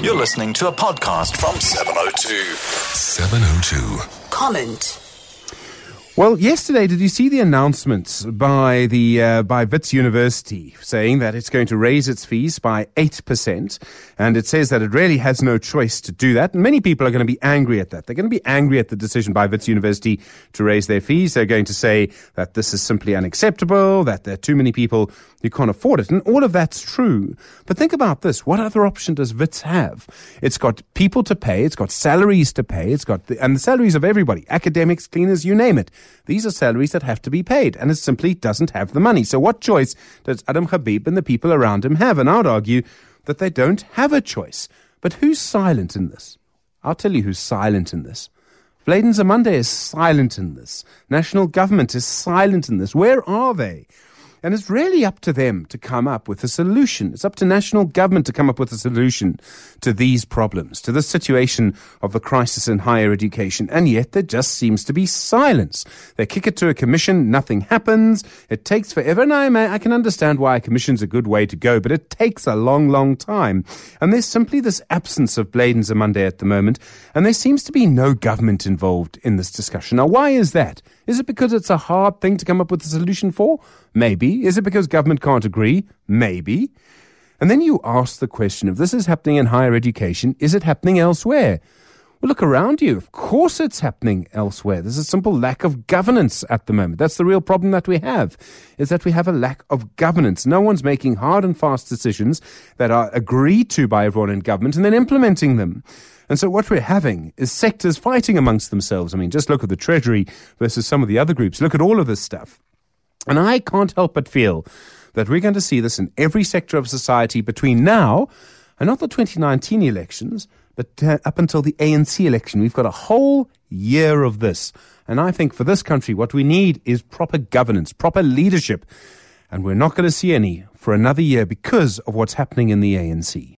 You're listening to a podcast from 702. 702. Comment. Well, yesterday, did you see the announcement by the uh, by Wits University saying that it's going to raise its fees by eight percent, and it says that it really has no choice to do that. And many people are going to be angry at that. They're going to be angry at the decision by Wits University to raise their fees. They're going to say that this is simply unacceptable, that there are too many people who can't afford it, and all of that's true. But think about this: what other option does Wits have? It's got people to pay, it's got salaries to pay, it's got the, and the salaries of everybody, academics, cleaners, you name it. These are salaries that have to be paid, and it simply doesn't have the money. So, what choice does Adam Habib and the people around him have? And I'd argue that they don't have a choice. But who's silent in this? I'll tell you who's silent in this. Blade Nzimande is silent in this. National government is silent in this. Where are they? And it's really up to them to come up with a solution. It's up to national government to come up with a solution to these problems, to the situation of the crisis in higher education. And yet there just seems to be silence. They kick it to a commission, nothing happens. It takes forever. And I, may, I can understand why a commission's a good way to go, but it takes a long, long time. And there's simply this absence of Blade Nzimande at the moment. And there seems to be no government involved in this discussion. Now, why is that? Is it because it's a hard thing to come up with a solution for? Is it because government can't agree? Maybe. And then you ask the question if this is happening in higher education, is it happening elsewhere? Well, look around you. Of course it's happening elsewhere. There's a simple lack of governance at the moment. That's the real problem that we have, is that we have a lack of governance. No one's making hard and fast decisions that are agreed to by everyone in government and then implementing them. And so what we're having is sectors fighting amongst themselves. I mean, just look at the Treasury versus some of the other groups. Look at all of this stuff. And I can't help but feel that we're going to see this in every sector of society between now and not the 2019 elections, but uh, up until the ANC election. We've got a whole year of this. And I think for this country, what we need is proper governance, proper leadership. And we're not going to see any for another year because of what's happening in the ANC.